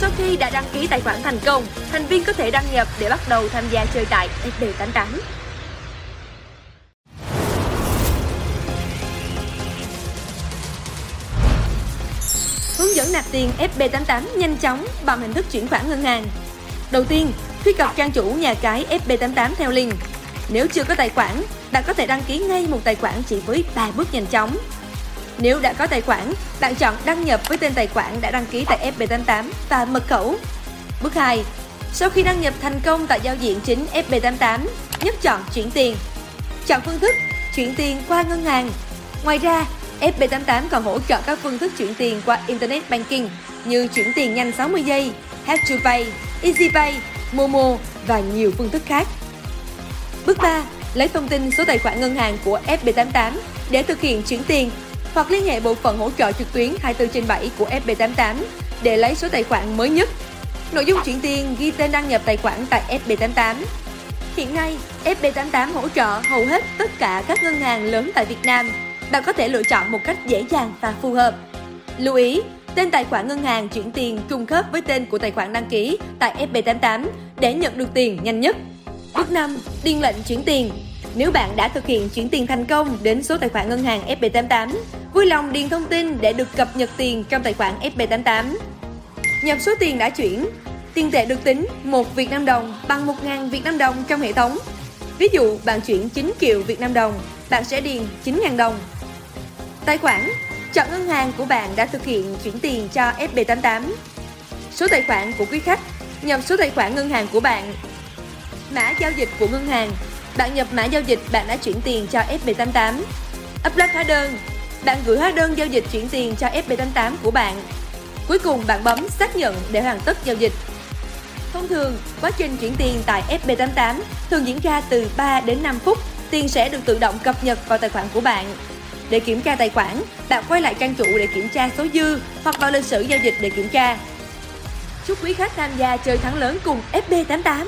Sau khi đã đăng ký tài khoản thành công, thành viên có thể đăng nhập để bắt đầu tham gia chơi tại FB88. Hướng dẫn nạp tiền FB88 nhanh chóng bằng hình thức chuyển khoản ngân hàng. Đầu tiên, truy cập trang chủ nhà cái FB88 theo link. Nếu chưa có tài khoản, bạn có thể đăng ký ngay một tài khoản chỉ với 3 bước nhanh chóng. Nếu đã có tài khoản, bạn chọn đăng nhập với tên tài khoản đã đăng ký tại FB88 và mật khẩu. Bước 2. Sau khi đăng nhập thành công tại giao diện chính FB88, nhấp chọn chuyển tiền. Chọn phương thức chuyển tiền qua ngân hàng. Ngoài ra, FB88 còn hỗ trợ các phương thức chuyển tiền qua Internet Banking như chuyển tiền nhanh 60 giây, Have to Pay, EasyPay, Momo và nhiều phương thức khác. Bước 3. Lấy thông tin số tài khoản ngân hàng của FB88 để thực hiện chuyển tiền hoặc liên hệ bộ phận hỗ trợ trực tuyến 24 trên 7 của FB88 để lấy số tài khoản mới nhất. Nội dung chuyển tiền ghi tên đăng nhập tài khoản tại FB88. Hiện nay, FB88 hỗ trợ hầu hết tất cả các ngân hàng lớn tại Việt Nam. Bạn có thể lựa chọn một cách dễ dàng và phù hợp. Lưu ý, tên tài khoản ngân hàng chuyển tiền trùng khớp với tên của tài khoản đăng ký tại FB88 để nhận được tiền nhanh nhất. Bước 5. Điền lệnh chuyển tiền nếu bạn đã thực hiện chuyển tiền thành công đến số tài khoản ngân hàng FB88, vui lòng điền thông tin để được cập nhật tiền trong tài khoản FB88. Nhập số tiền đã chuyển. Tiền tệ được tính 1 Việt Nam đồng bằng 1.000 Việt Nam đồng trong hệ thống. Ví dụ bạn chuyển 9 triệu Việt Nam đồng, bạn sẽ điền 9.000 đồng. Tài khoản Chọn ngân hàng của bạn đã thực hiện chuyển tiền cho FB88. Số tài khoản của quý khách Nhập số tài khoản ngân hàng của bạn Mã giao dịch của ngân hàng bạn nhập mã giao dịch bạn đã chuyển tiền cho FB88. Upload hóa đơn. Bạn gửi hóa đơn giao dịch chuyển tiền cho FB88 của bạn. Cuối cùng bạn bấm xác nhận để hoàn tất giao dịch. Thông thường, quá trình chuyển tiền tại FB88 thường diễn ra từ 3 đến 5 phút. Tiền sẽ được tự động cập nhật vào tài khoản của bạn. Để kiểm tra tài khoản, bạn quay lại trang chủ để kiểm tra số dư hoặc vào lịch sử giao dịch để kiểm tra. Chúc quý khách tham gia chơi thắng lớn cùng FB88.